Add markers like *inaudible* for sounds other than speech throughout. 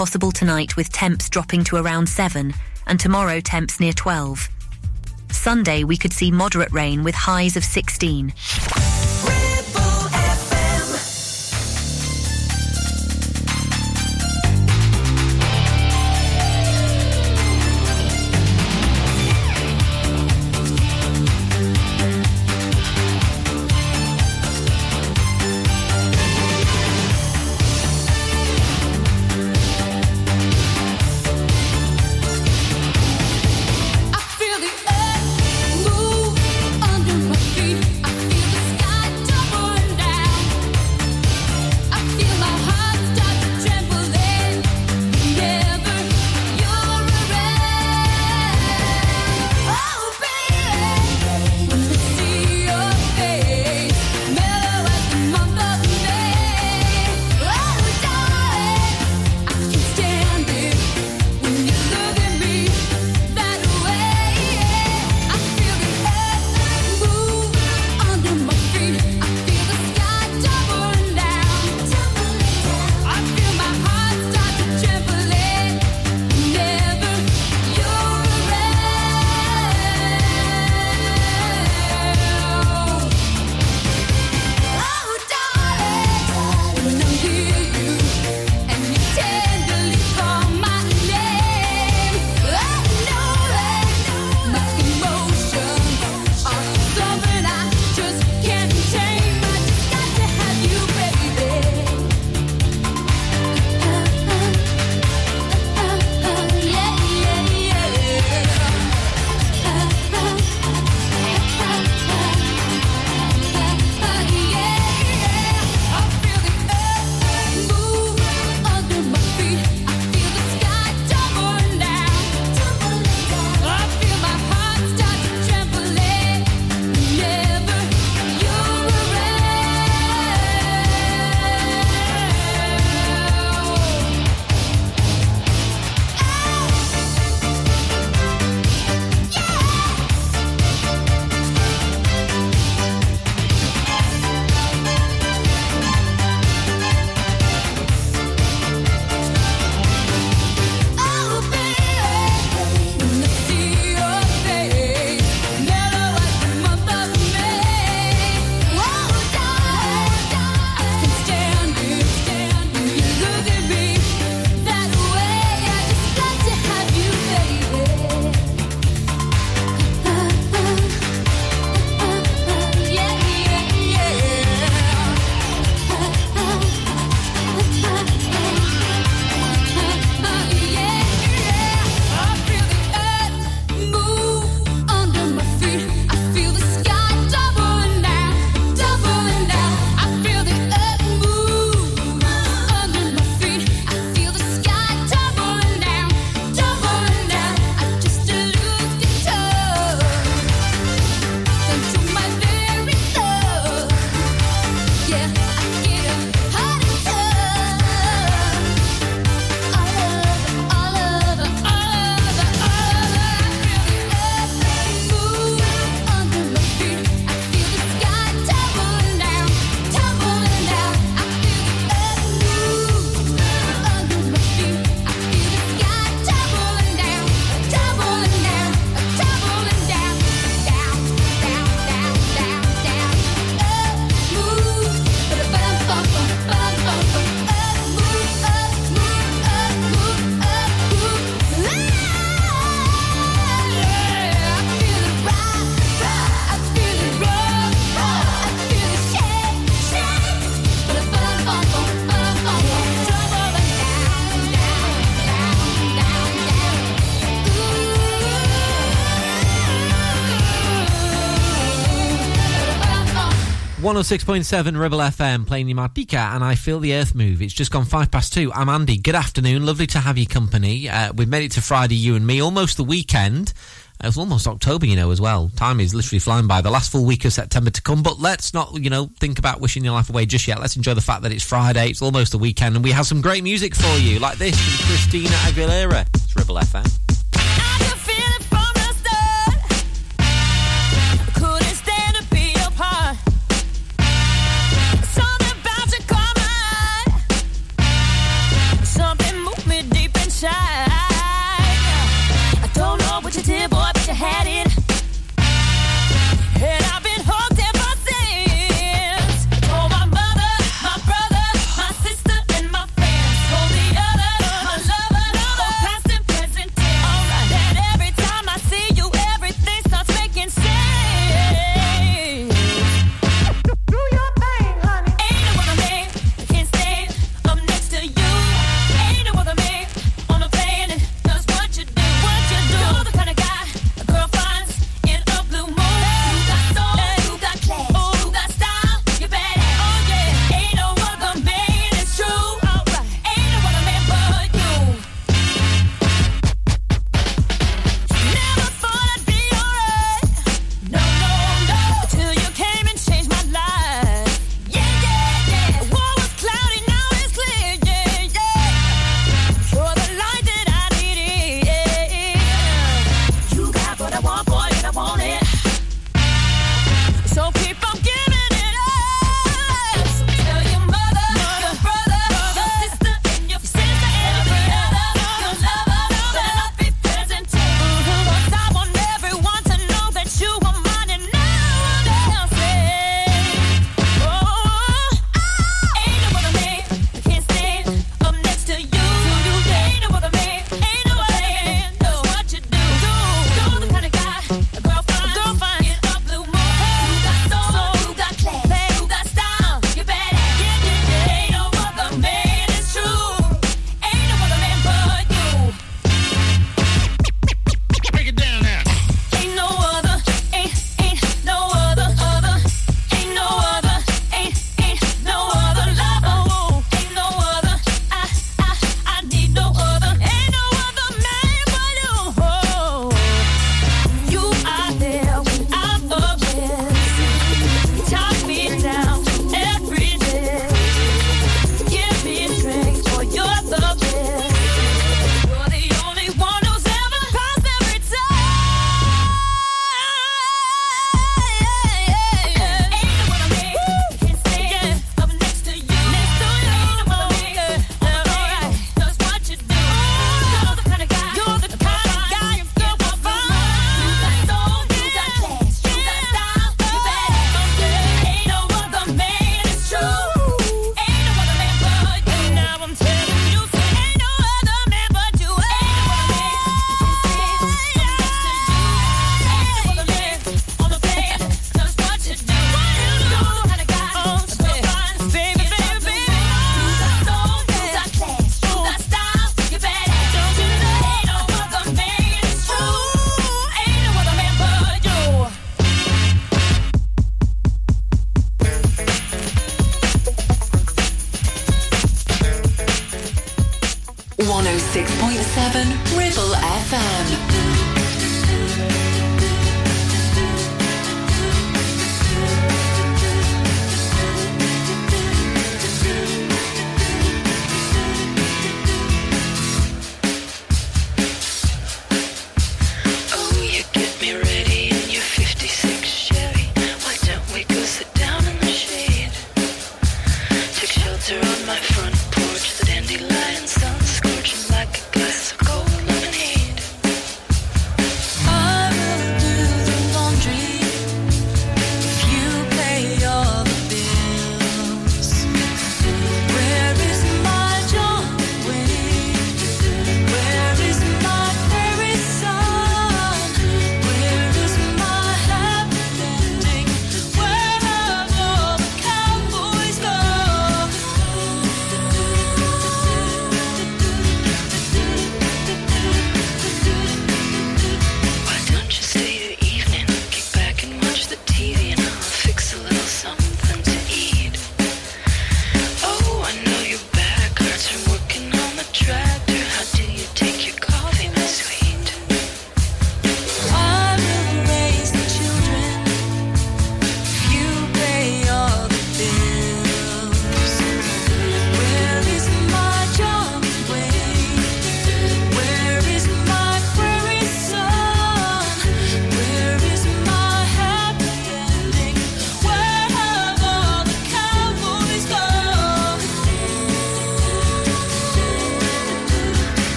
possible tonight with temps dropping to around 7 and tomorrow temps near 12. Sunday we could see moderate rain with highs of 16. 106.7 Ribble FM playing the Martika, and I feel the earth move. It's just gone five past two. I'm Andy. Good afternoon. Lovely to have your company. Uh, we've made it to Friday, you and me, almost the weekend. Uh, it's almost October, you know, as well. Time is literally flying by. The last full week of September to come. But let's not, you know, think about wishing your life away just yet. Let's enjoy the fact that it's Friday. It's almost the weekend. And we have some great music for you, like this from Christina Aguilera. It's Ribble FM.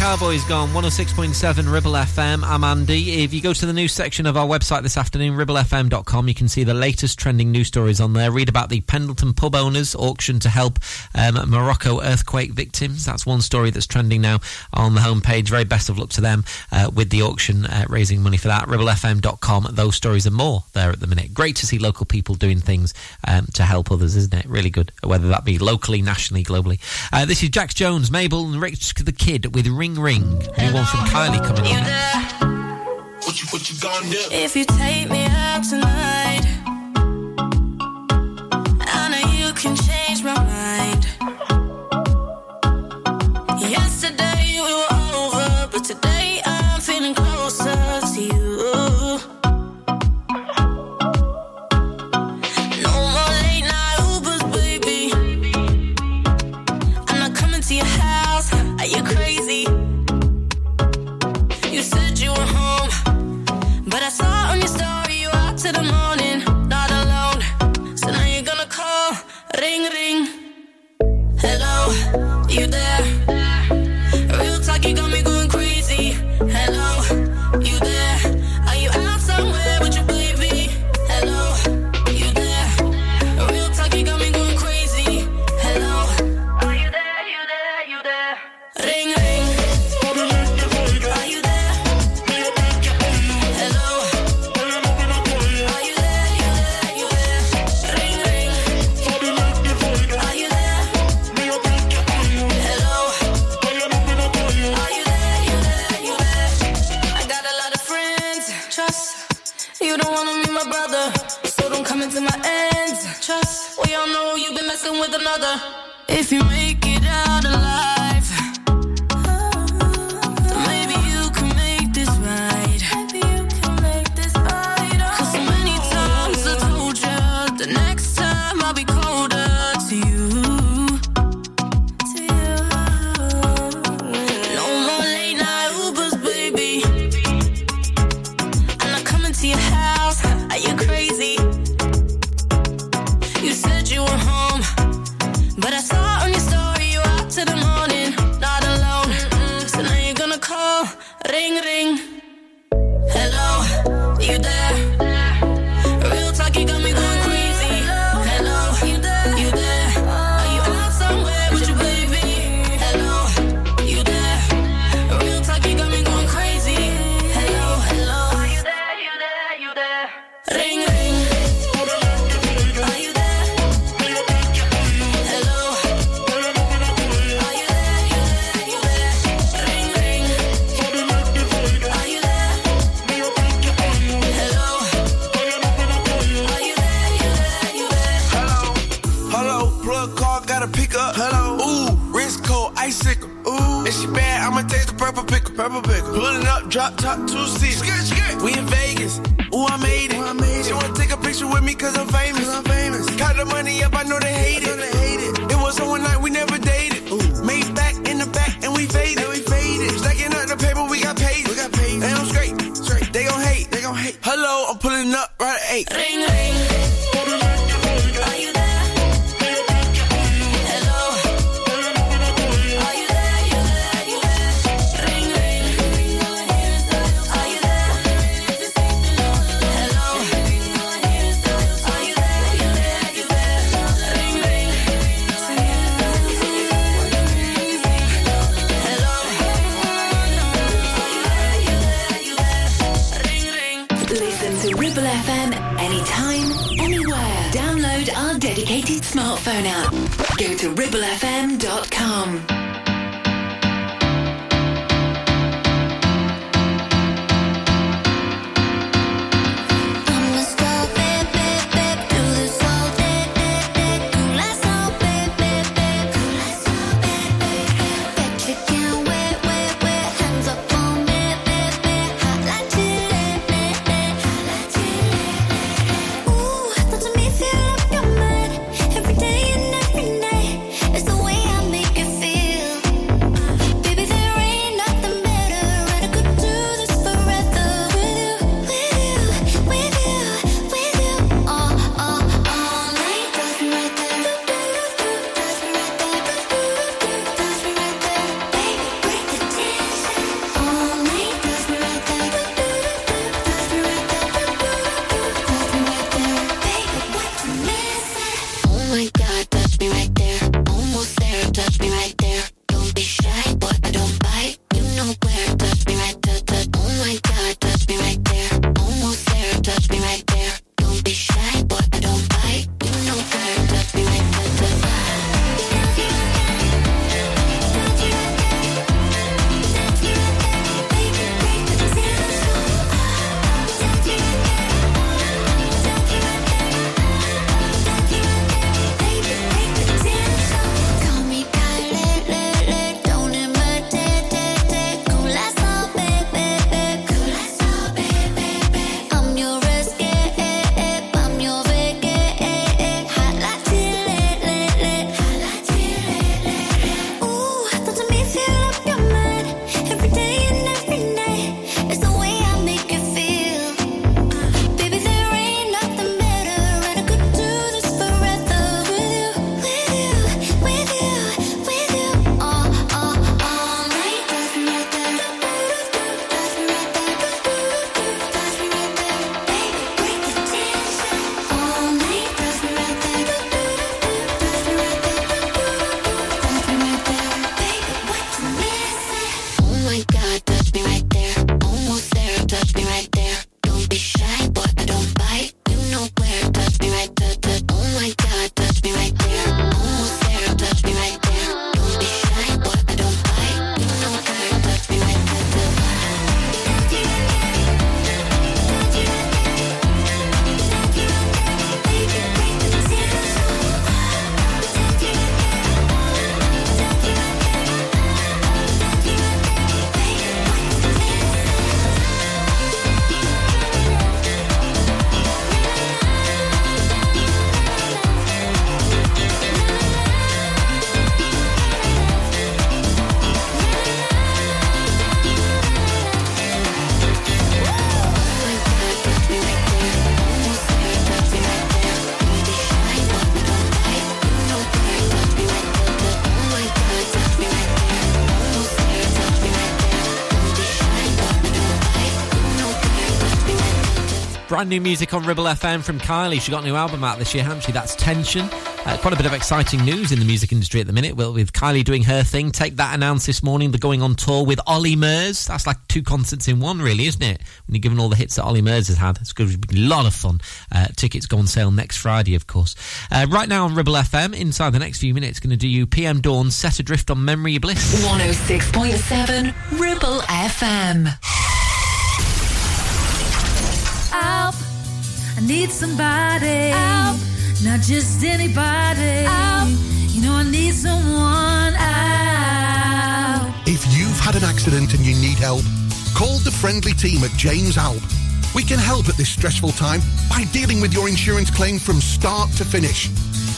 Cowboys Gone, 106.7 Ribble FM. I'm Andy. If you go to the news section of our website this afternoon, ribblefm.com, you can see the latest trending news stories on there. Read about the Pendleton pub owners auction to help um, Morocco earthquake victims. That's one story that's trending now on the homepage. Very best of luck to them uh, with the auction, uh, raising money for that. Ribblefm.com. Those stories and more there at the minute. Great to see local people doing things um, to help others, isn't it? Really good, whether that be locally, nationally, globally. Uh, this is Jax Jones, Mabel, and Rich the Kid with Ring. Ring Ring. New one from Kylie coming up. What you, what you gonna do? If you take me out tonight another. New music on Ribble FM from Kylie. She got a new album out this year, hasn't she? That's Tension. Uh, quite a bit of exciting news in the music industry at the minute. Well, with Kylie doing her thing, Take That announced this morning they're going on tour with Ollie Murs. That's like two concerts in one, really, isn't it? When you're given all the hits that Ollie Murs has had, it's going to be a lot of fun. Uh, tickets go on sale next Friday, of course. Uh, right now on Ribble FM, inside the next few minutes, going to do you PM Dawn Set Adrift on Memory Bliss. 106.7 Ribble FM. I need somebody. Help. Not just anybody. Help. You know, I need someone. Help. If you've had an accident and you need help, call the friendly team at James Alpe. We can help at this stressful time by dealing with your insurance claim from start to finish.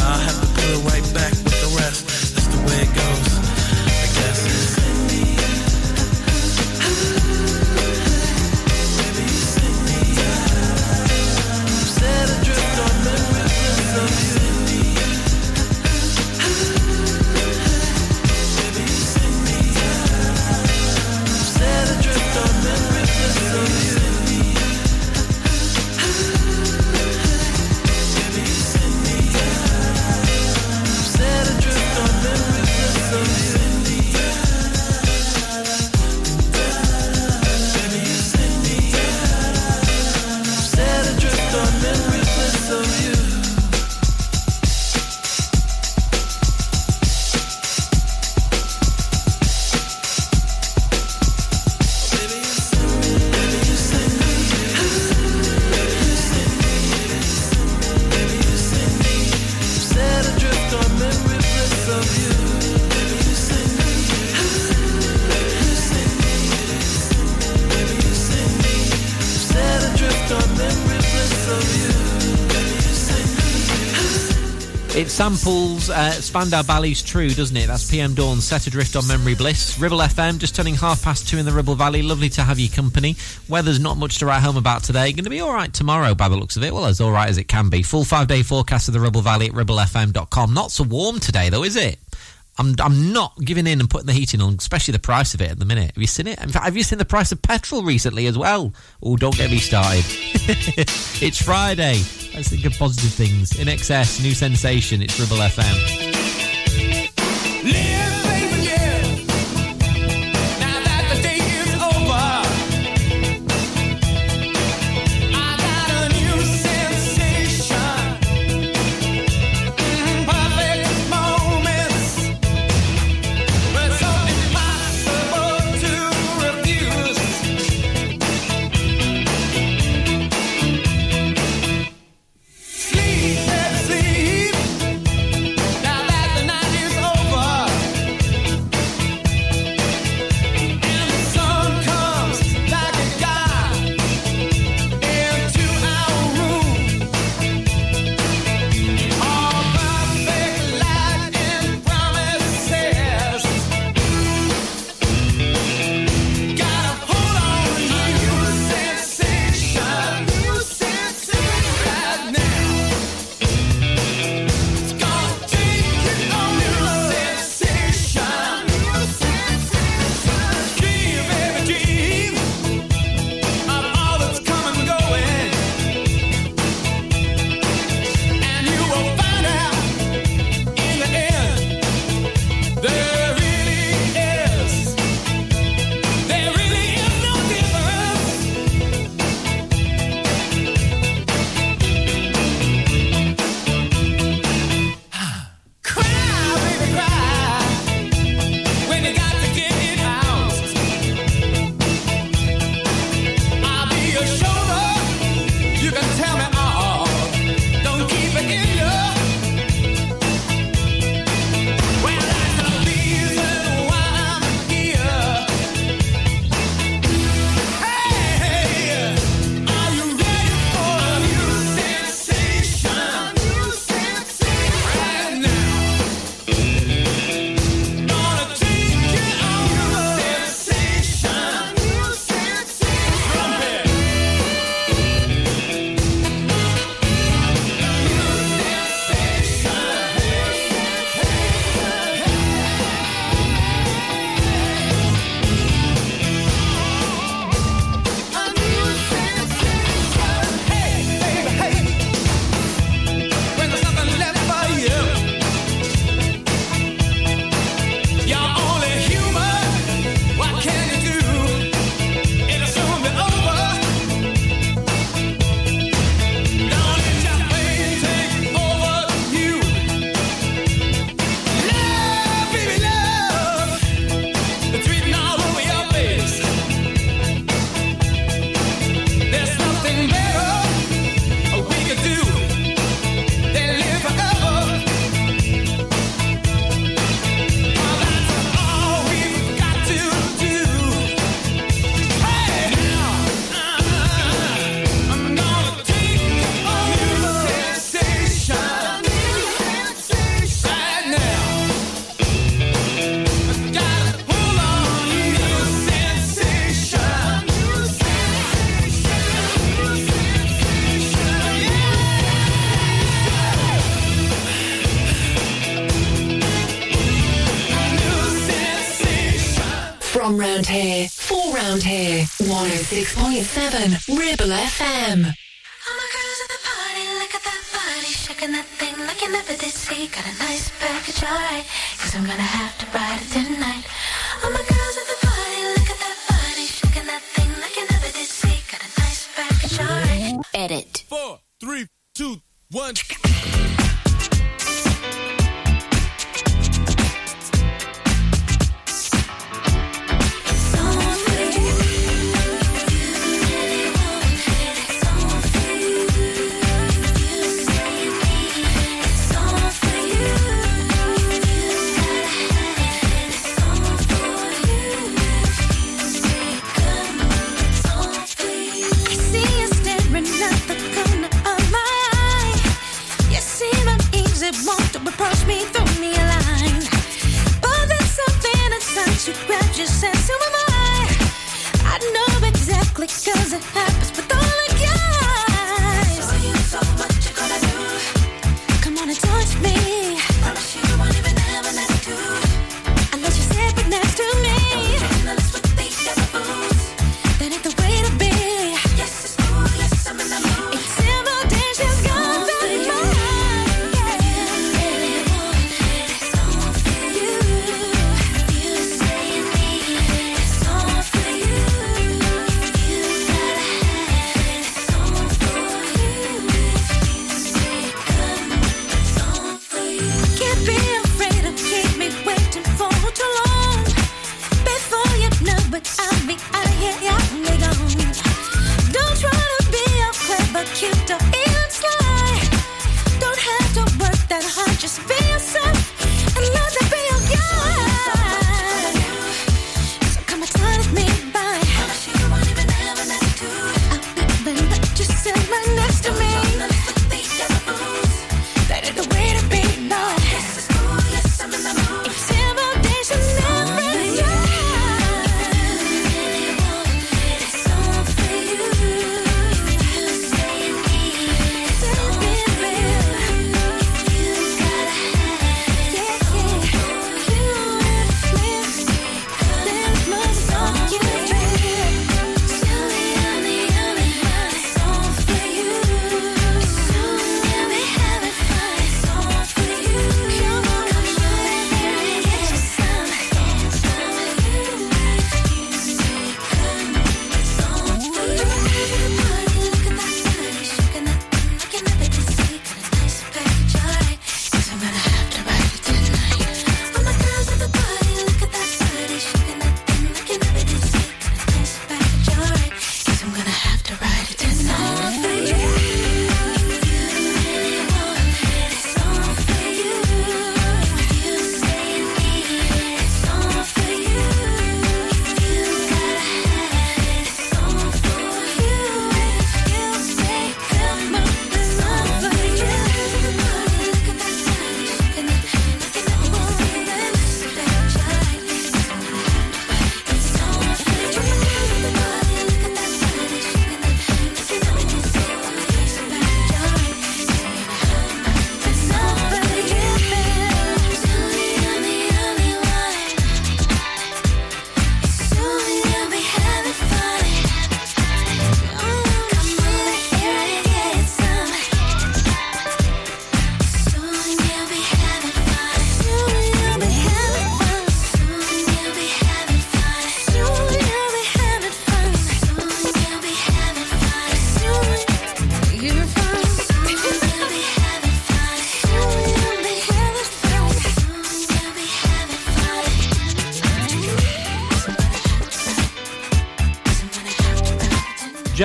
I'll have to put her right back with the rest. That's the way it goes. Samples uh, Spandau Ballet's True, doesn't it? That's PM Dawn, set adrift on Memory Bliss. Ribble FM, just turning half past two in the Ribble Valley. Lovely to have you company. Weather's not much to write home about today. Going to be all right tomorrow by the looks of it. Well, as all right as it can be. Full five day forecast of the Ribble Valley at ribblefm.com. Not so warm today, though, is it? I'm, I'm not giving in and putting the heating on, especially the price of it at the minute. Have you seen it? In fact, have you seen the price of petrol recently as well? Oh, don't get me started. *laughs* it's Friday. Let's think of positive things. INXS, new sensation. It's Ribble FM.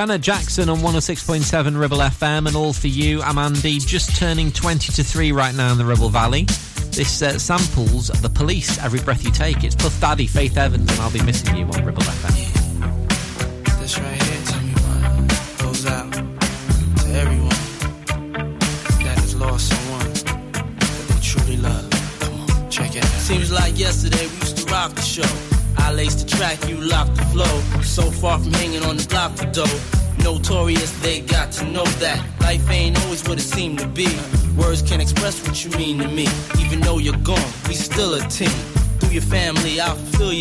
Janet Jackson on 106.7 Ribble FM and all for you. I'm Andy, just turning 20 to 3 right now in the Ribble Valley. This uh, samples The Police, Every Breath You Take. It's Puff Daddy, Faith Evans, and I'll be missing you on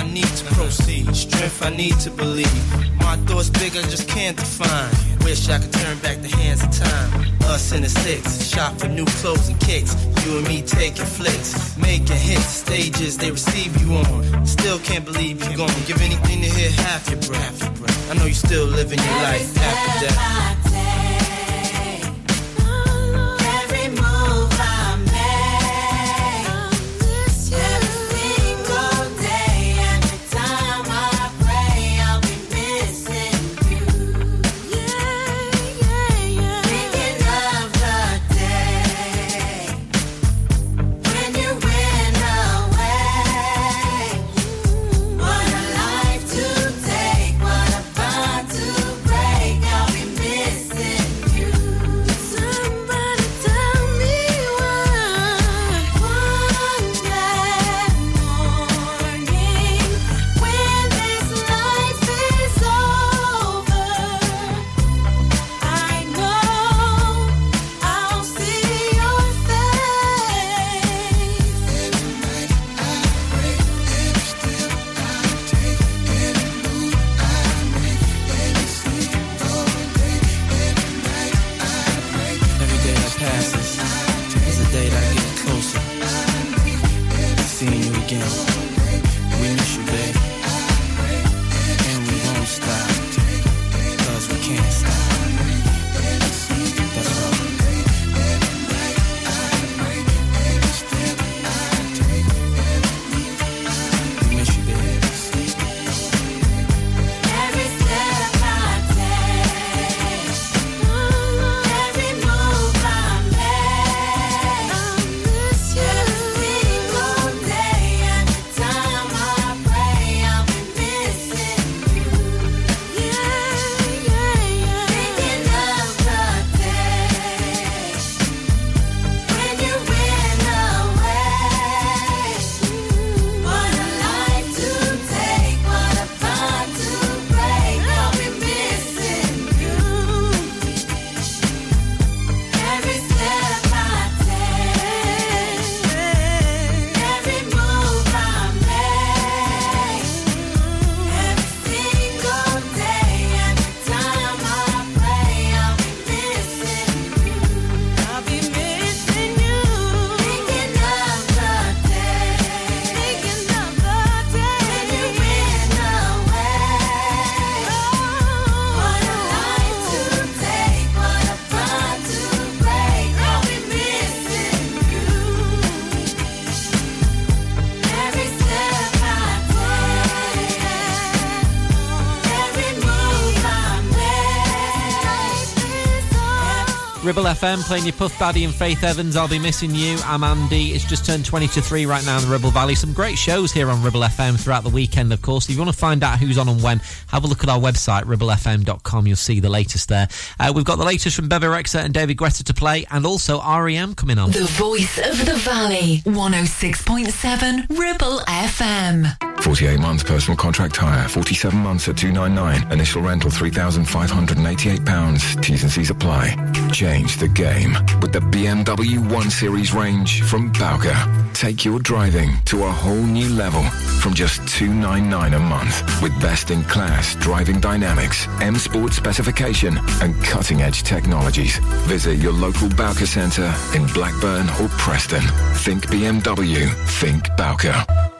I need to proceed. Strength I need to believe. Ribble FM playing your Puff Daddy and Faith Evans. I'll be missing you. I'm Andy. It's just turned 20 to 3 right now in the Ribble Valley. Some great shows here on Ribble FM throughout the weekend, of course. If you want to find out who's on and when, have a look at our website, ribblefm.com. You'll see the latest there. Uh, we've got the latest from Bebe Rexha and David Guetta to play, and also REM coming on. The voice of the valley. 106.7 Ribble FM. 48 months personal contract hire, 47 months at 299. Initial rental £3,588. T's and C's apply. Change the game with the BMW 1 Series range from Bowker. Take your driving to a whole new level from just 299 a month with best-in-class driving dynamics, M Sport specification and cutting-edge technologies. Visit your local Bowker Centre in Blackburn or Preston. Think BMW. Think Bowker.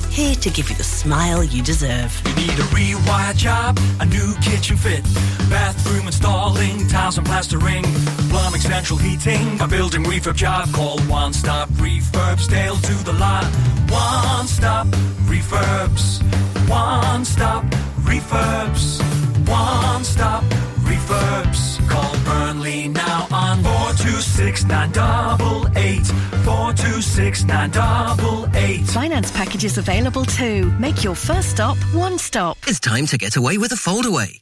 here to give you the smile you deserve. You need a rewire job, a new kitchen fit, bathroom installing, tiles and plastering, plumbing, central heating, a building refurb job. Call One Stop Refurbs, Dale to the lot. One Stop Refurbs. One Stop Refurbs. One Stop Refurbs. Call Burnley now on 426 426 Finance packages available too. Make your first stop one stop. It's time to get away with a foldaway.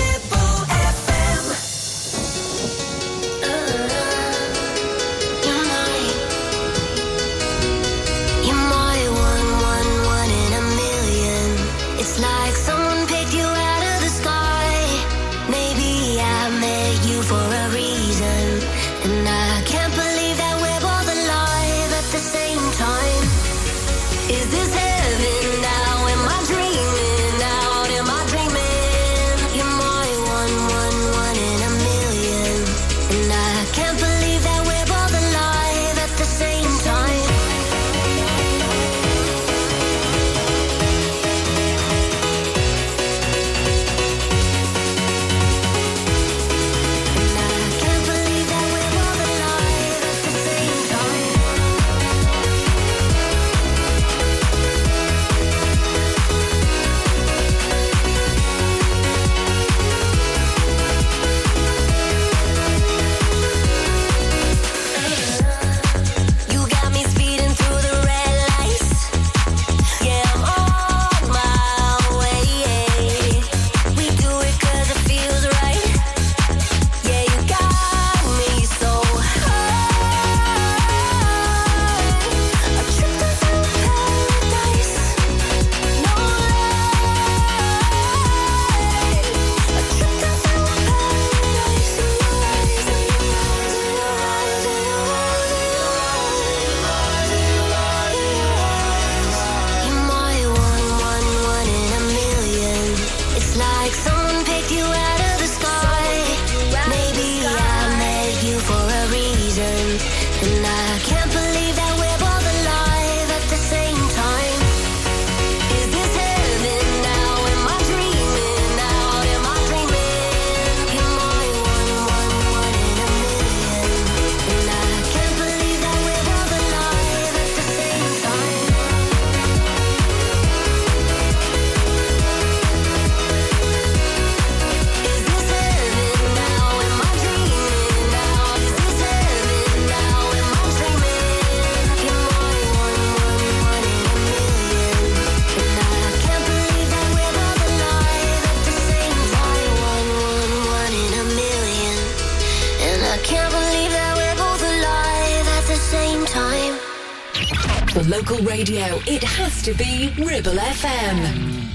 It has to be Ribble FM.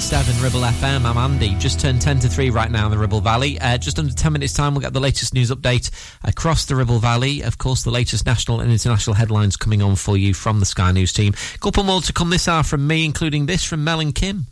Seven Ribble FM. I'm Andy. Just turned 10 to 3 right now in the Ribble Valley. Uh, just under 10 minutes' time, we'll get the latest news update across the Ribble Valley. Of course, the latest national and international headlines coming on for you from the Sky News team. A Couple more to come this hour from me, including this from Mel and Kim.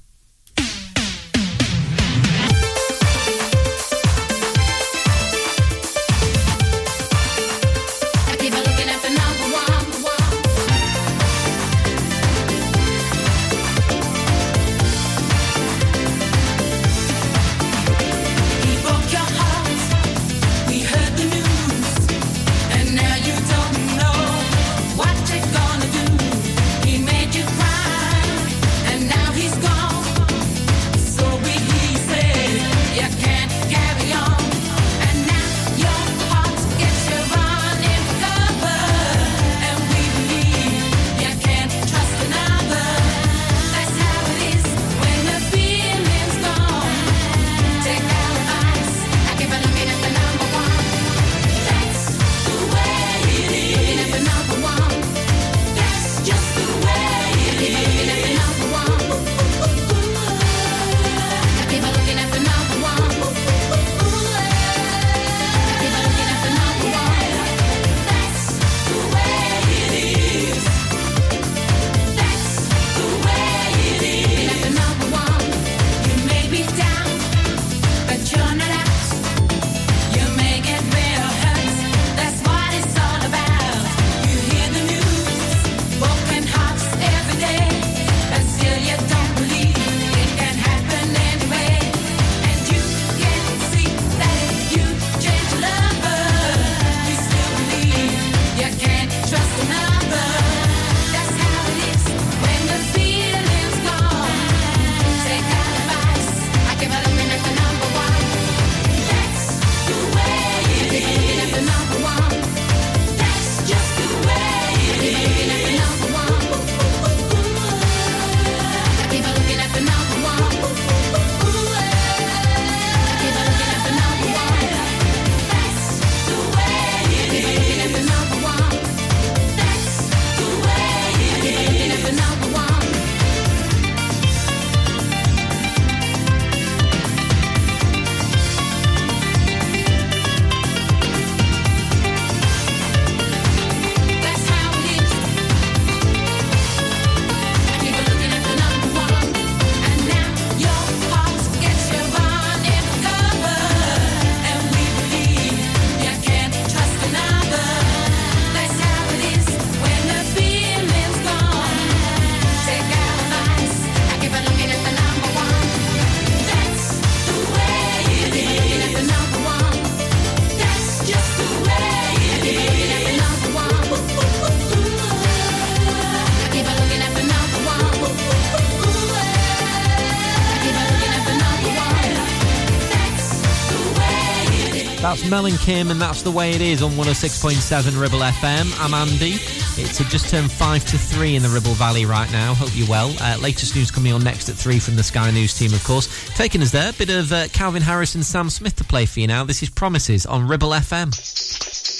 That's Mel and Kim, and that's the way it is on 106.7 Ribble FM. I'm Andy. It's uh, just turned 5 to 3 in the Ribble Valley right now. Hope you're well. Uh, latest news coming on next at 3 from the Sky News team, of course. Taking us there, bit of uh, Calvin Harris and Sam Smith to play for you now. This is Promises on Ribble FM.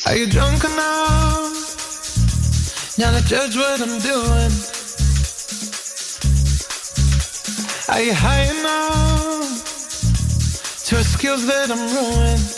Are you drunk enough now to judge what I'm doing? Are you high enough to have skills that I'm ruined?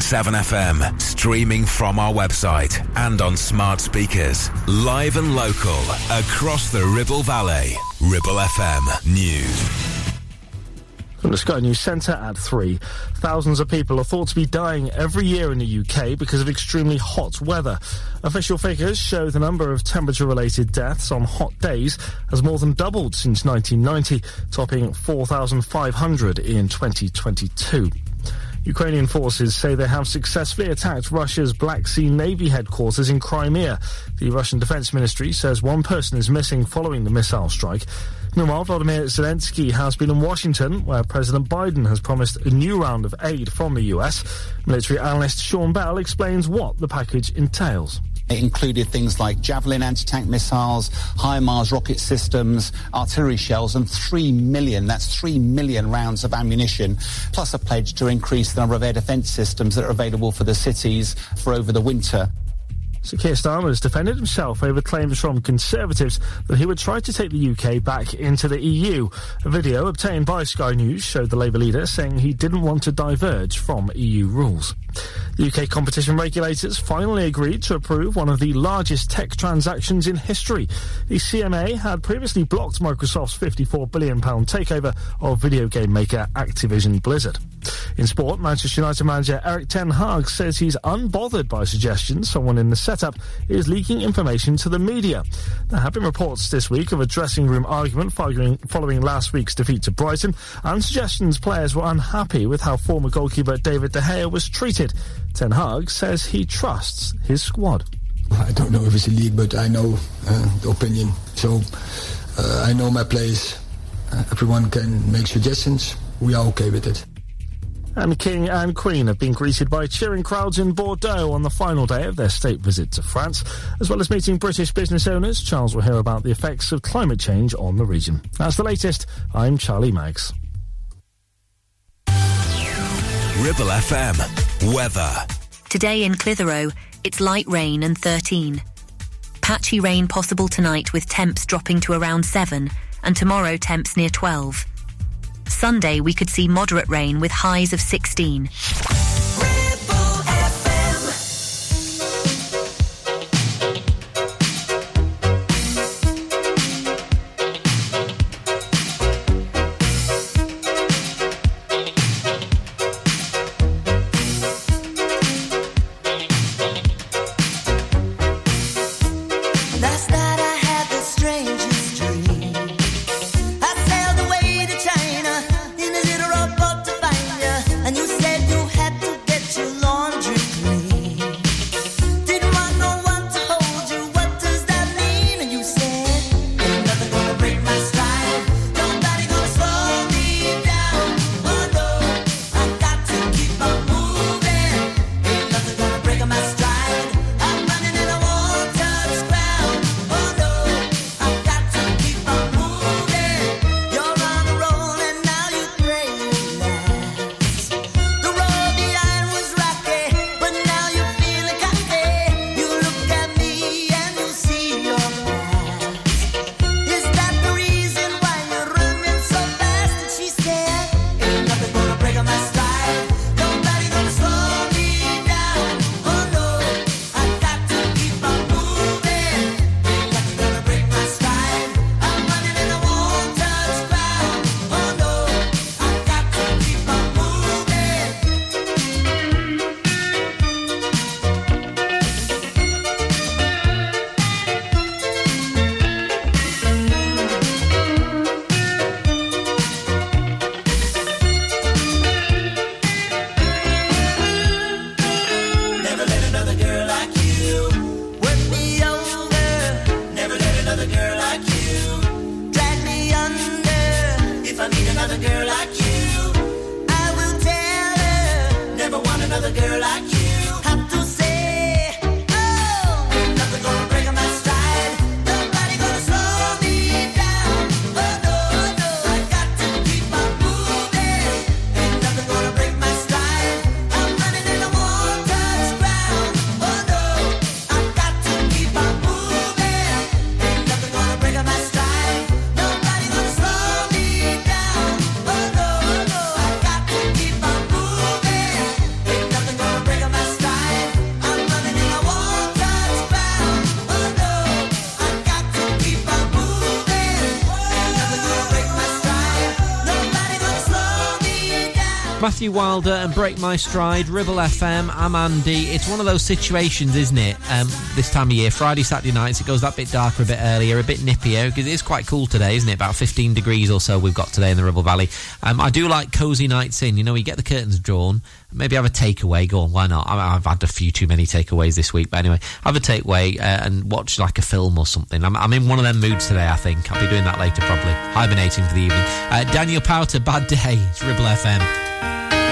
FM, streaming from our website and on smart speakers. Live and local, across the Ribble Valley. Ribble FM News. From the Sky News Centre at 3. Thousands of people are thought to be dying every year in the UK because of extremely hot weather. Official figures show the number of temperature related deaths on hot days has more than doubled since 1990, topping 4,500 in 2022. Ukrainian forces say they have successfully attacked Russia's Black Sea Navy headquarters in Crimea. The Russian Defense Ministry says one person is missing following the missile strike. Meanwhile, Vladimir Zelensky has been in Washington, where President Biden has promised a new round of aid from the US. Military analyst Sean Bell explains what the package entails. It included things like Javelin anti-tank missiles, HIMARS rocket systems, artillery shells, and three million, that's three million rounds of ammunition, plus a pledge to increase the number of air defence systems that are available for the cities for over the winter. So Keir Starmer has defended himself over claims from Conservatives that he would try to take the UK back into the EU. A video obtained by Sky News showed the Labour leader saying he didn't want to diverge from EU rules. The UK competition regulators finally agreed to approve one of the largest tech transactions in history. The CMA had previously blocked Microsoft's £54 billion takeover of video game maker Activision Blizzard. In sport, Manchester United manager Erik Ten Hag says he's unbothered by suggestions someone in the setup is leaking information to the media. There have been reports this week of a dressing room argument following, following last week's defeat to Brighton and suggestions players were unhappy with how former goalkeeper David De Gea was treated. Ten Hag says he trusts his squad. I don't know if it's a league, but I know uh, the opinion. So uh, I know my place. Uh, everyone can make suggestions. We are okay with it. And King and Queen have been greeted by cheering crowds in Bordeaux on the final day of their state visit to France. As well as meeting British business owners, Charles will hear about the effects of climate change on the region. That's the latest. I'm Charlie Maggs. Ribble FM. Weather. Today in Clitheroe, it's light rain and 13. Patchy rain possible tonight with temps dropping to around 7, and tomorrow temps near 12. Sunday, we could see moderate rain with highs of 16. Matthew Wilder and Break My Stride, Ribble FM, I'm Andy. It's one of those situations, isn't it? Um, this time of year, Friday, Saturday nights, it goes that bit darker a bit earlier, a bit nippier, because it is quite cool today, isn't it? About 15 degrees or so we've got today in the Ribble Valley. Um, I do like cosy nights in. You know, you get the curtains drawn, maybe have a takeaway. Go on, why not? I, I've had a few too many takeaways this week, but anyway, have a takeaway uh, and watch like a film or something. I'm, I'm in one of them moods today, I think. I'll be doing that later, probably. Hibernating for the evening. Uh, Daniel Powter, Bad Day. It's Ribble FM. Where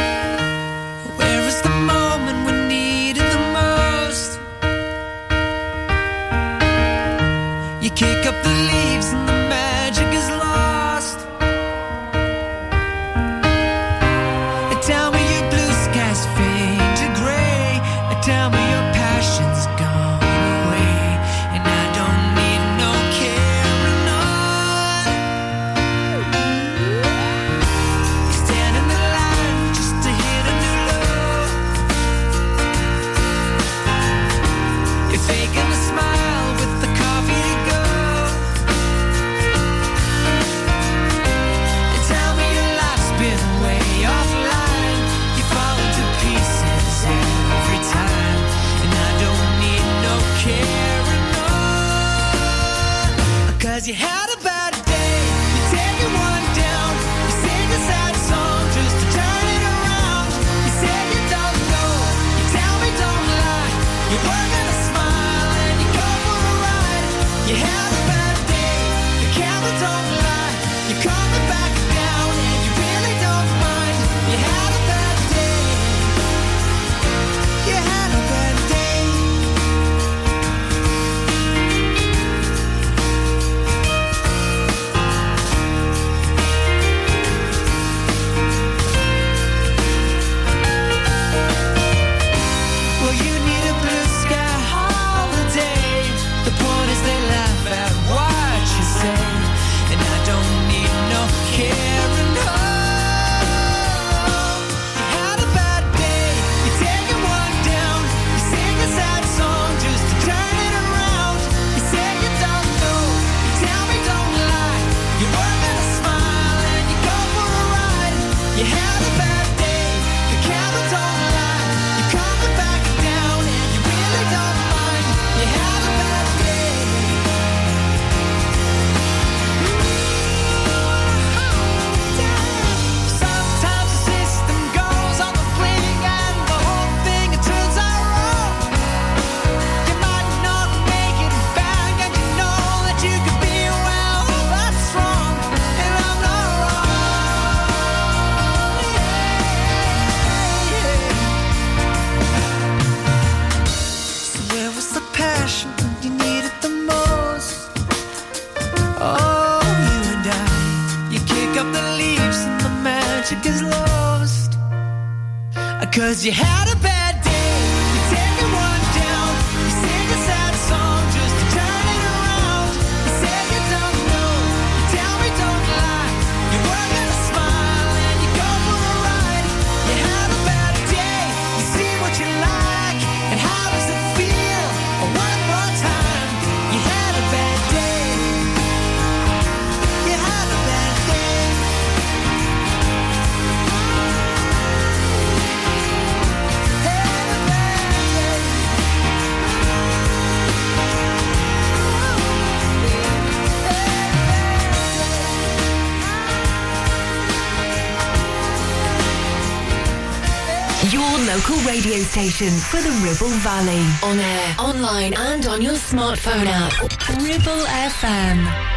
for the Ribble Valley. On air, online, and on your smartphone app. Ribble FM.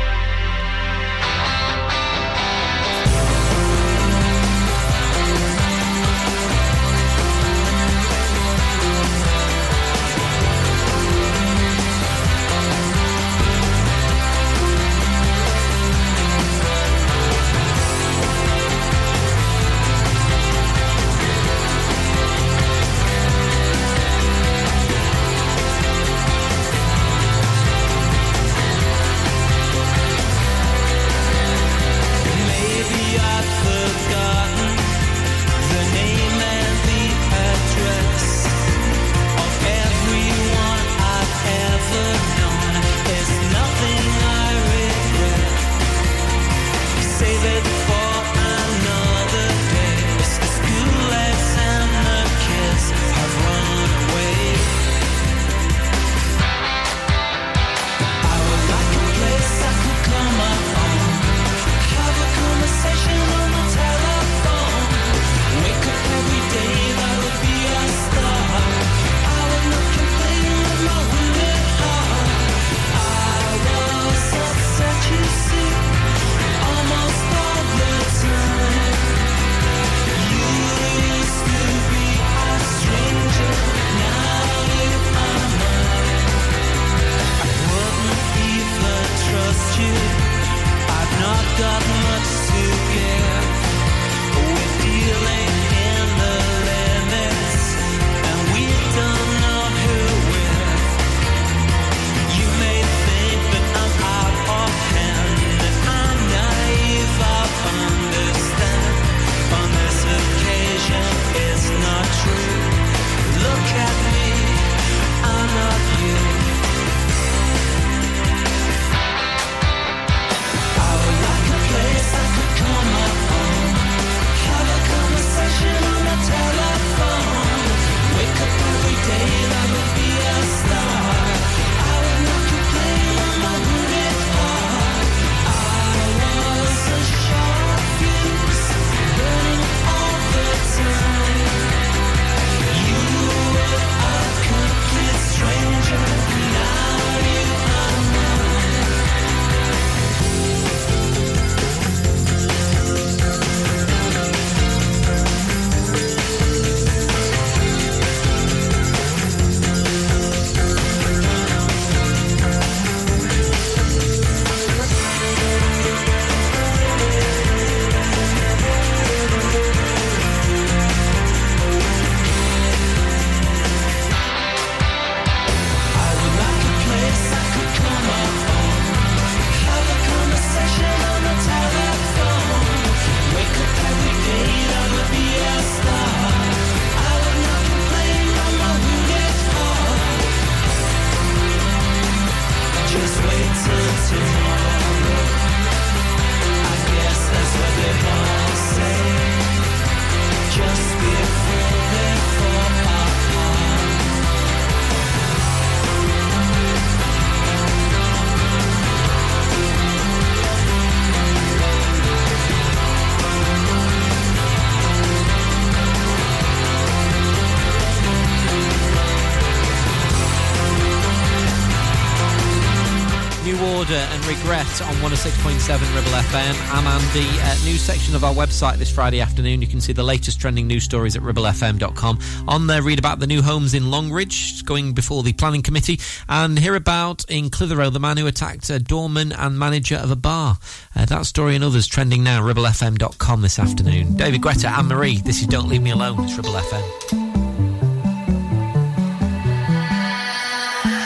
106.7 Ribble FM. I'm Andy. Uh, news section of our website this Friday afternoon. You can see the latest trending news stories at ribblefm.com. On there, read about the new homes in Longridge going before the planning committee and hear about in Clitheroe the man who attacked a doorman and manager of a bar. Uh, that story and others trending now, ribblefm.com this afternoon. David Guetta, Anne Marie, this is Don't Leave Me Alone. It's Ribble FM.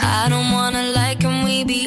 I don't wanna can we be?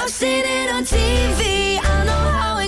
I've seen it on TV, I know how it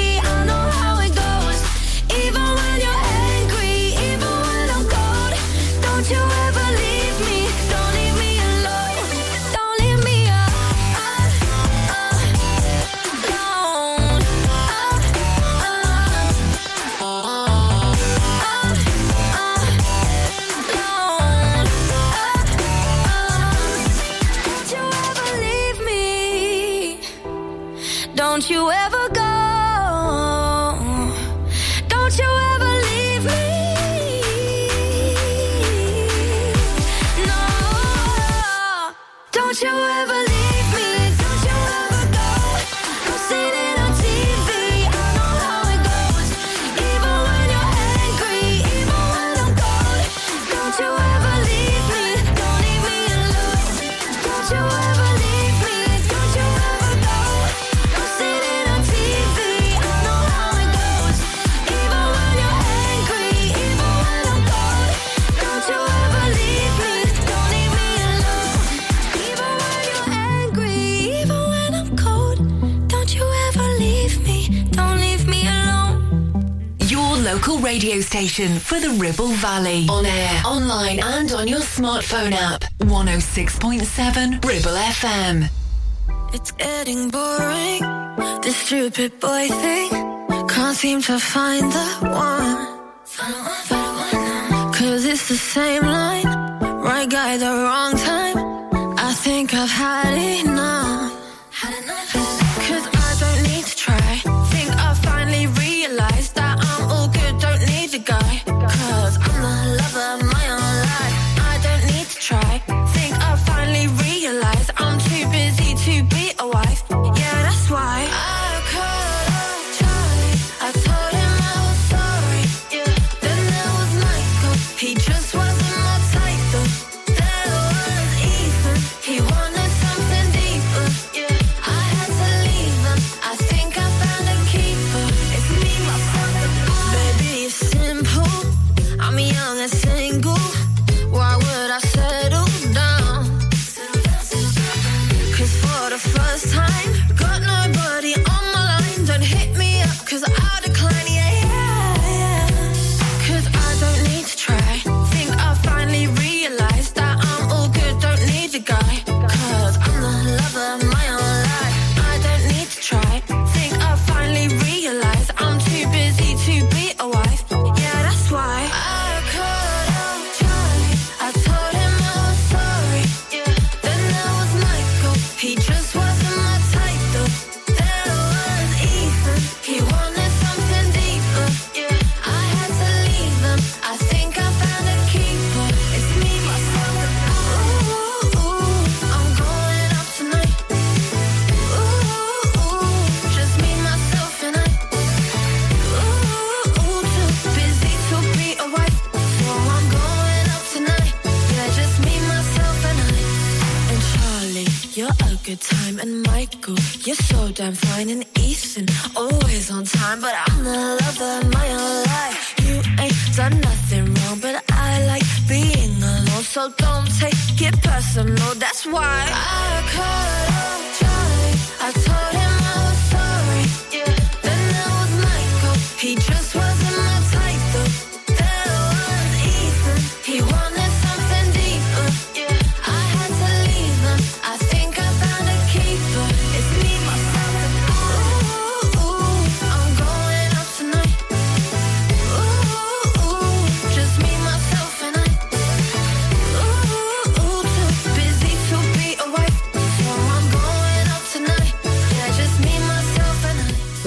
station for the Ribble Valley. On air, online, and on your smartphone app. 106.7 Ribble FM. It's getting boring. This stupid boy thing. Can't seem to find the one. Cause it's the same line. Right guy, the wrong time. I think I've had enough. So damn fine. And Ethan, always on time. But I'm the lover my life. You ain't done nothing wrong, but I like being alone. So don't take it personal. That's why I cut off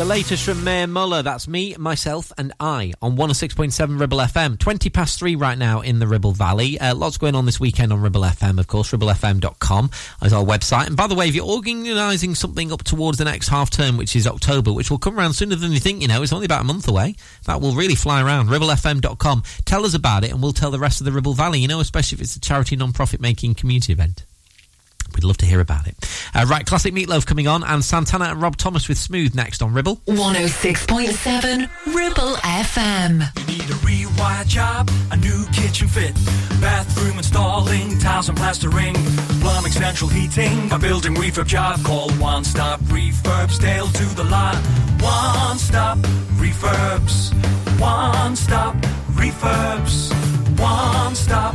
The latest from Mae Muller. That's me, myself, and I on 106.7 Ribble FM. 20 past three right now in the Ribble Valley. Uh, lots going on this weekend on Ribble FM, of course. RibbleFM.com is our website. And by the way, if you're organising something up towards the next half term, which is October, which will come around sooner than you think, you know, it's only about a month away. That will really fly around. RibbleFM.com. Tell us about it and we'll tell the rest of the Ribble Valley, you know, especially if it's a charity non-profit making community event. We'd love to hear about it. Uh, right, classic Meat Loaf coming on, and Santana and Rob Thomas with Smooth next on Ribble. 106.7 Ribble FM. You need a rewire job, a new kitchen fit, bathroom installing, tiles and plastering, plumbing, central heating, a building refurb job. Call One Stop Refurbs, Dale to the lot. One Stop Refurbs, One Stop Refurbs, One Stop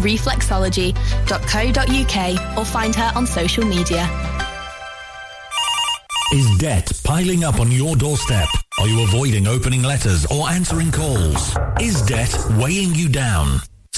Reflexology.co.uk or find her on social media. Is debt piling up on your doorstep? Are you avoiding opening letters or answering calls? Is debt weighing you down?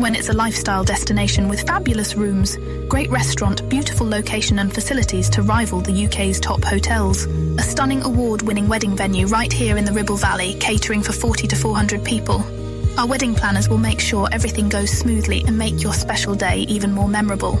When it's a lifestyle destination with fabulous rooms, great restaurant, beautiful location and facilities to rival the UK's top hotels. A stunning award-winning wedding venue right here in the Ribble Valley, catering for 40 to 400 people. Our wedding planners will make sure everything goes smoothly and make your special day even more memorable.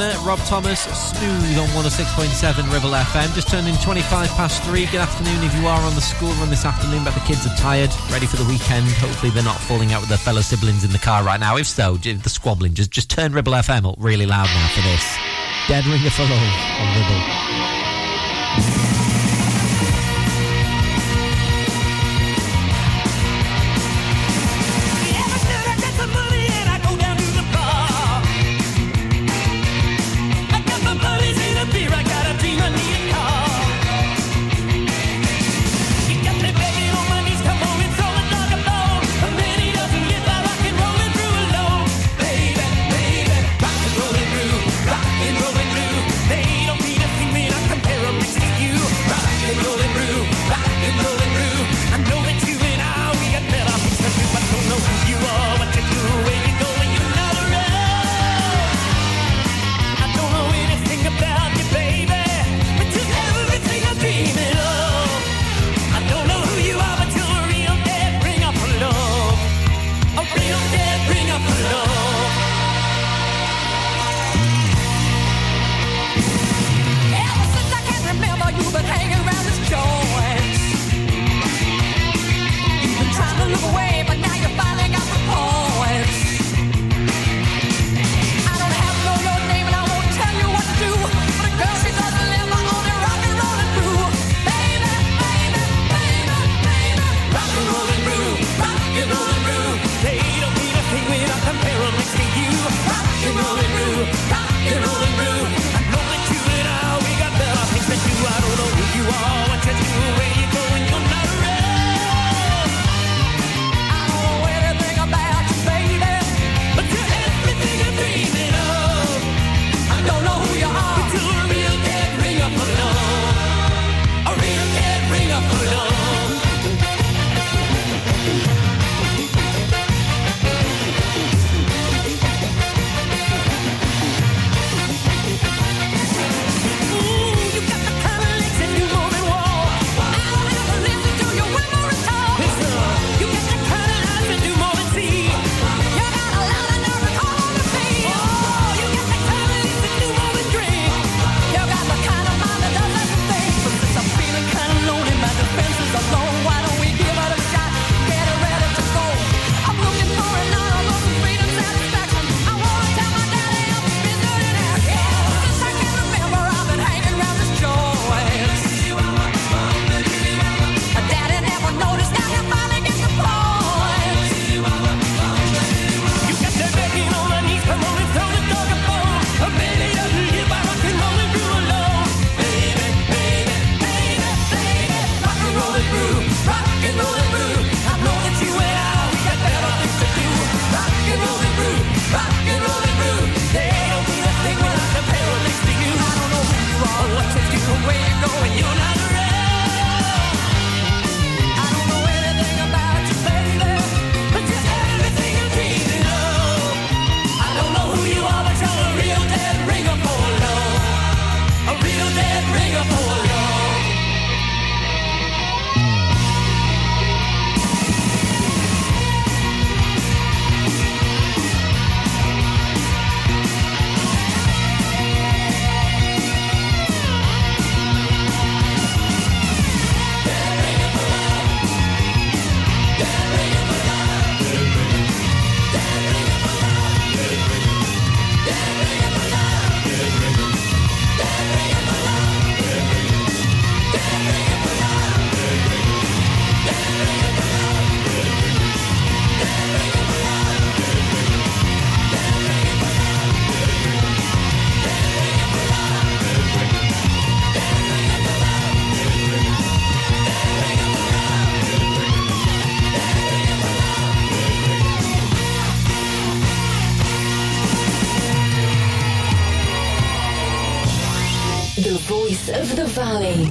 Rob Thomas, smooth on 106.7 Ribble FM. Just turned in 25 past three. Good afternoon if you are on the school run this afternoon, but the kids are tired, ready for the weekend. Hopefully they're not falling out with their fellow siblings in the car right now. If so, the squabbling, just, just turn Ribble FM up really loud now for this. Dead Ringer for Love on Ribble.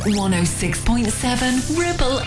106.7 Ribble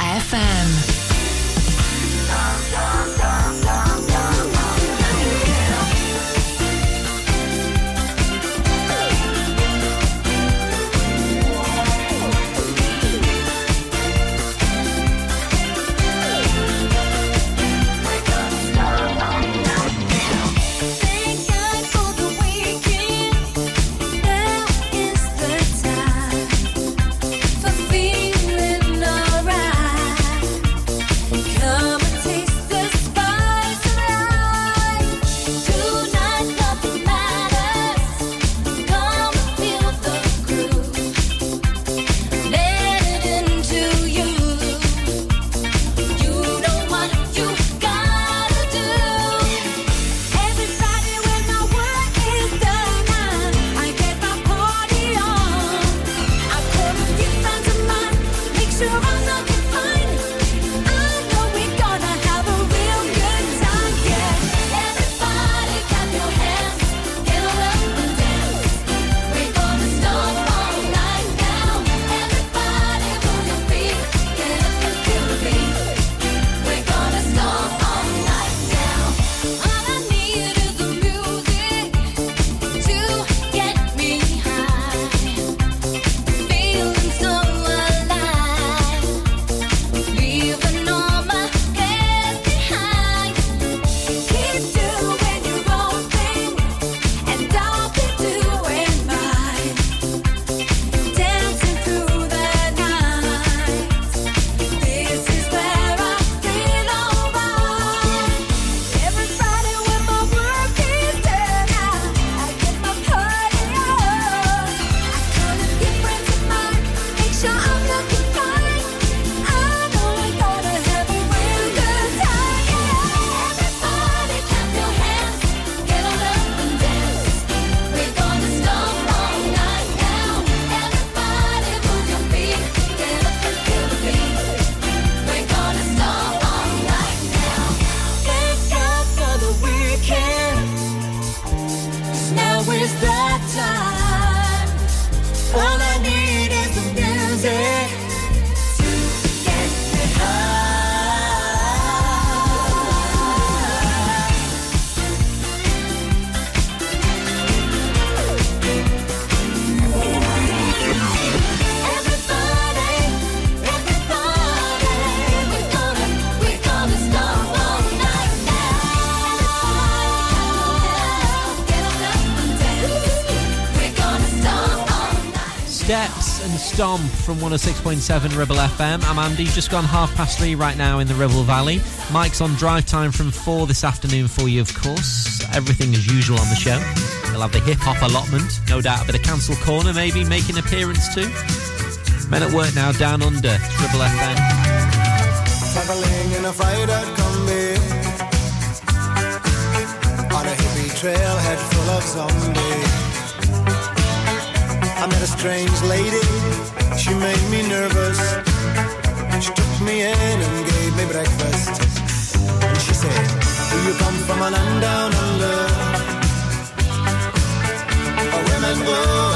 Stomp from 106.7 Ribble FM. I'm Andy, just gone half past three right now in the Ribble Valley. Mike's on drive time from four this afternoon for you, of course. Everything as usual on the show. We'll have the hip hop allotment, no doubt a bit of council corner maybe, making an appearance too. Men at work now, down under, it's Ribble FM. Traveling in a Kombi on a hippie trailhead full of zombies. I met a strange lady she made me nervous. She took me in and gave me breakfast. And she said, Do you come from a land down under? A women go.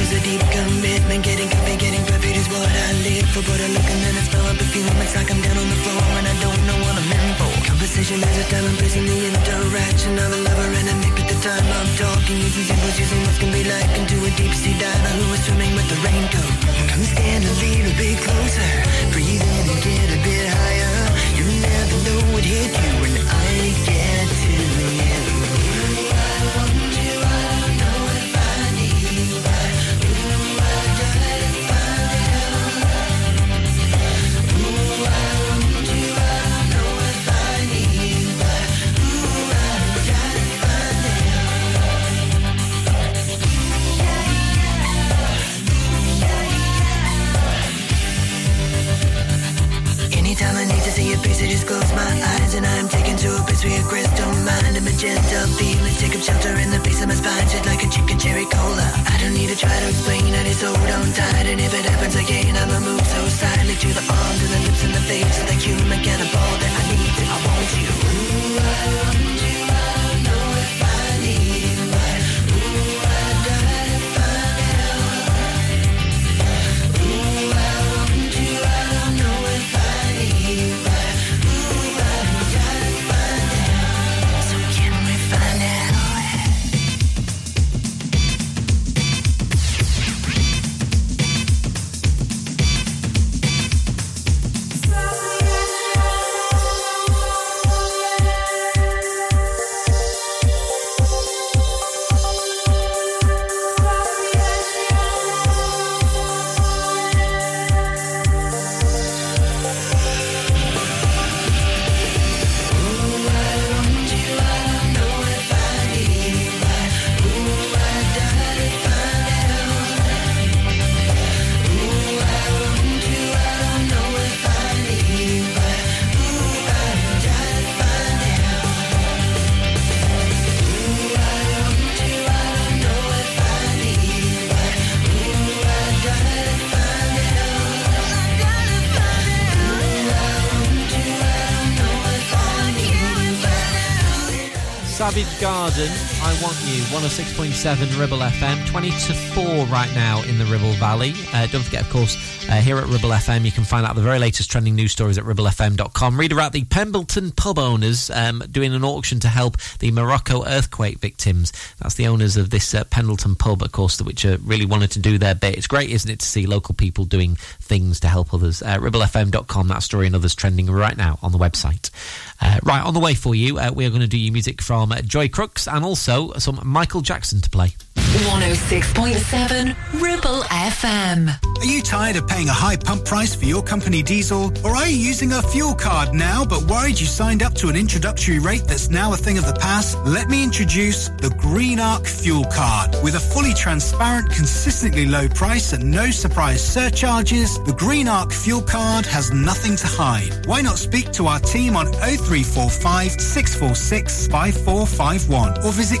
Who a deep commitment. Getting coffee, getting perfect is what I live for. But I look and then I smell a perfume. It's like I'm down on the floor and I don't know what I'm in for. Conversation is a time and in the interaction of a lover and a mate. At the time I'm talking, using symbols, using what can be like into a deep sea diver who is swimming with the raincoat. Come stand a little bit closer, breathe in and get a bit higher. You never know what hit you when I just close my eyes and I'm taken to a place where crystal mind and magenta feelings take up shelter in the face of my spine, shaped like a chicken cherry cola. I don't need to try to explain, I just hold on tight, and if it happens again, I'ma move so silently to the arms and the lips and the face of the human cannibal that I need I want you. Ooh, I want you, Garden, 106.7 Ribble FM, 20 to 4 right now in the Ribble Valley. Uh, don't forget, of course, uh, here at Ribble FM, you can find out the very latest trending news stories at ribblefm.com. Read about the Pendleton pub owners um, doing an auction to help the Morocco earthquake victims. That's the owners of this uh, Pendleton pub, of course, which uh, really wanted to do their bit. It's great, isn't it, to see local people doing things to help others. Uh, ribblefm.com, that story and others trending right now on the website. Uh, right, on the way for you, uh, we are going to do you music from Joy Crookes and also some Michael Jackson to play. 106.7 Ribble FM. Are you tired of paying a high pump price for your company diesel? Or are you using a fuel card now but worried you signed up to an introductory rate that's now a thing of the past? Let me introduce the Green Arc Fuel Card. With a fully transparent, consistently low price and no surprise surcharges, the Green Arc Fuel Card has nothing to hide. Why not speak to our team on 0345 646 5451 or visit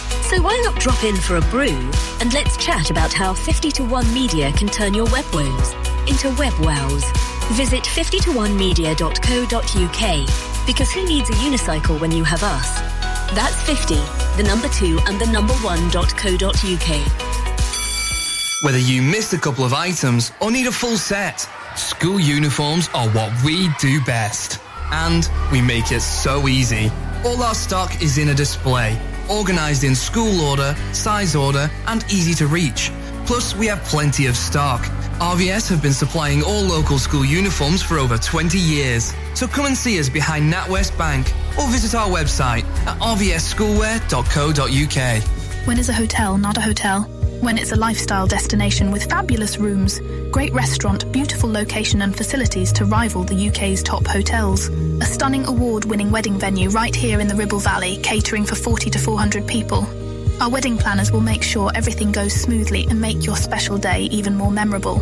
So why not drop in for a brew and let's chat about how 50 to 1 Media can turn your web woes into web wows. Visit 50to1media.co.uk because who needs a unicycle when you have us? That's 50, the number 2 and the number 1.co.uk. Whether you missed a couple of items or need a full set, school uniforms are what we do best. And we make it so easy. All our stock is in a display, organized in school order, size order, and easy to reach. Plus, we have plenty of stock. RVS have been supplying all local school uniforms for over 20 years. So come and see us behind NatWest Bank or visit our website at rvsschoolwear.co.uk. When is a hotel not a hotel? When it's a lifestyle destination with fabulous rooms, great restaurant, beautiful location and facilities to rival the UK's top hotels. A stunning award-winning wedding venue right here in the Ribble Valley, catering for 40 to 400 people. Our wedding planners will make sure everything goes smoothly and make your special day even more memorable.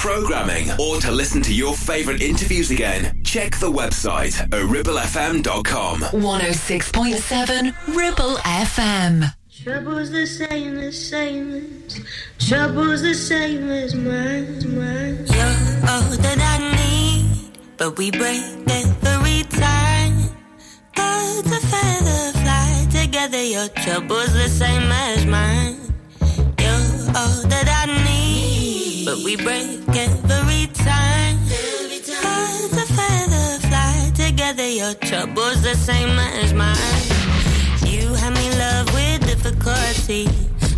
Programming, or to listen to your favourite interviews again, check the website at ribblefm.com. 106.7 Ribble FM. Trouble's the same, the same as Trouble's the same as mine, mine. You're all that I need, but we break every time. Birds of feather fly together. Your trouble's the same as mine. You're all that I need, but we break every time. Birds of fly together. Your trouble's the same as mine. You have me love with difficulty.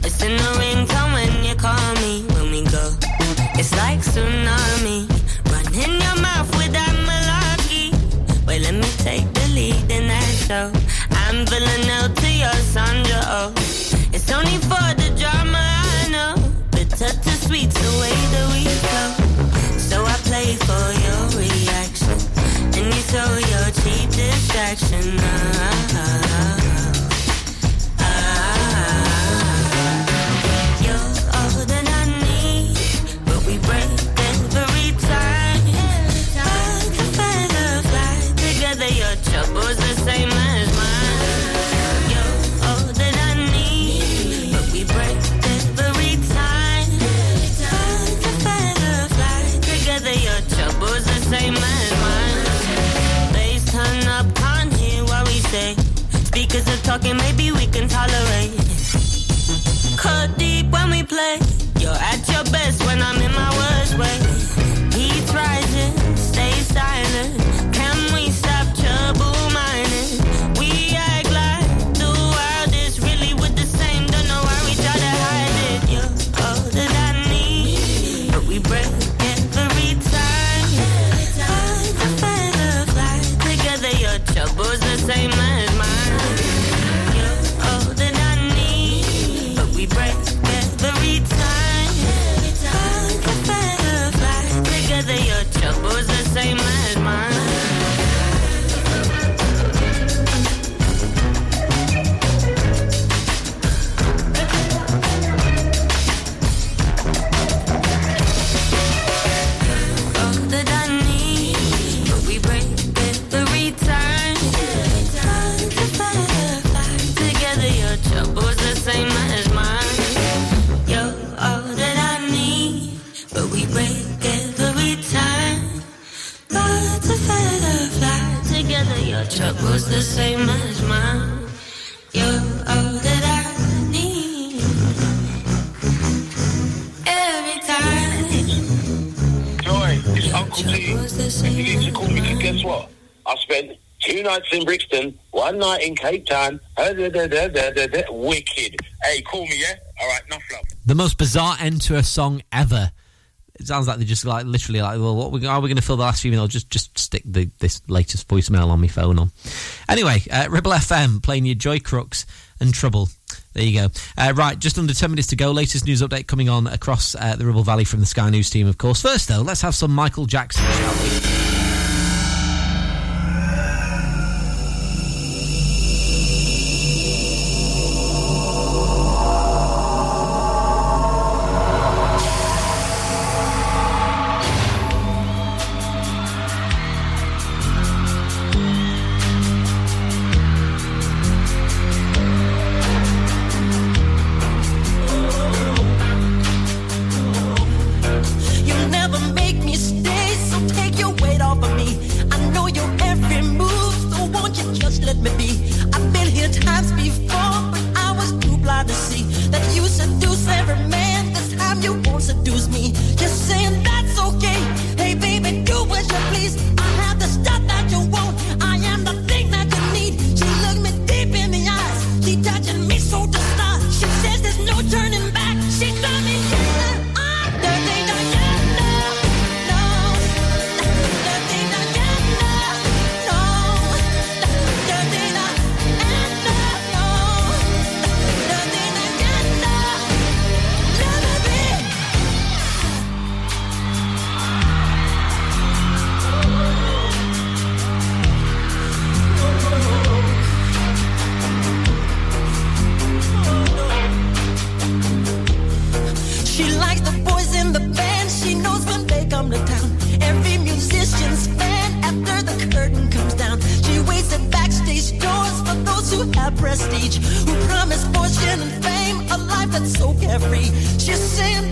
It's in the ringtone when you call me. When we go, it's like tsunami. Run in your mouth with that malarkey. Wait, let me take the lead in that show. I'm Villanelle to your Sandra. Oh, it's only for the drama, I know. Bitter to sweet's the way that we go. For your reaction, and you throw your cheap distraction. Ah, ah, ah. Town. Uh, da, da, da. Wicked. Hey, call me, yeah? All right, enough love. The most bizarre end to a song ever. It sounds like they're just like literally like, well, what we, are we going to fill the last few minutes? Just just stick the, this latest voicemail on my phone on. Anyway, uh, Ribble FM playing you Joy Crookes and Trouble. There you go. Uh, right, just under 10 minutes to go. Latest news update coming on across uh, the Ribble Valley from the Sky News team, of course. First, though, let's have some Michael Jackson, shall we? She likes the boys in the band. She knows when they come to town. Every musician's fan after the curtain comes down. She waits at backstage doors for those who have prestige, who promise fortune and fame, a life that's so carefree. She's saying.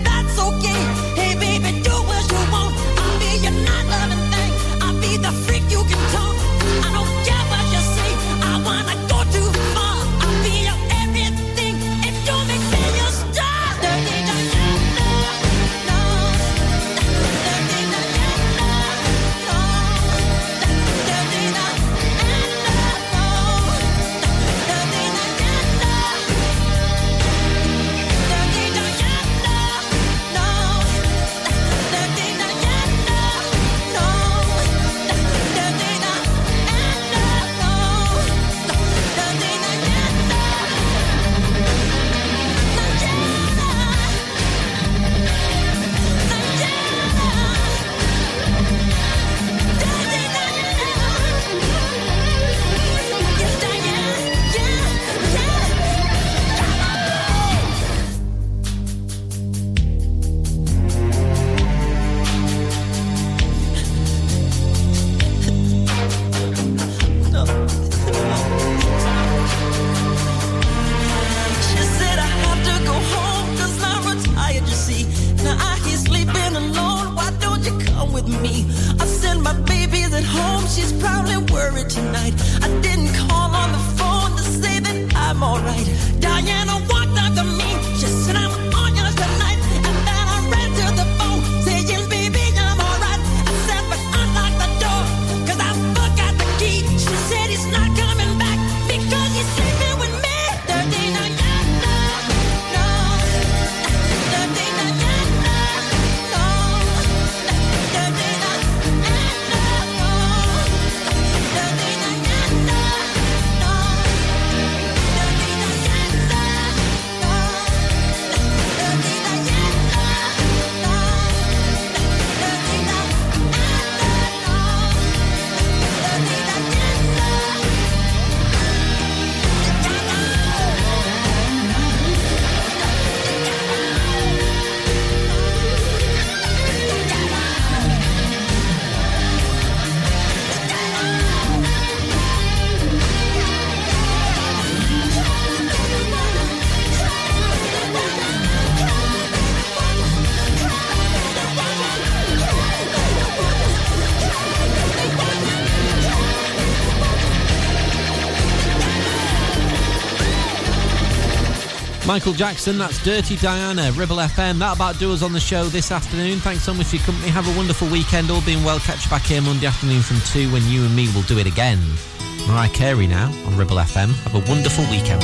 Michael Jackson, that's Dirty Diana, Ribble FM. That about do us on the show this afternoon. Thanks so much for your company. Have a wonderful weekend. All being well, catch you back here Monday afternoon from 2 when you and me will do it again. Mariah Carey now on Ribble FM. Have a wonderful weekend,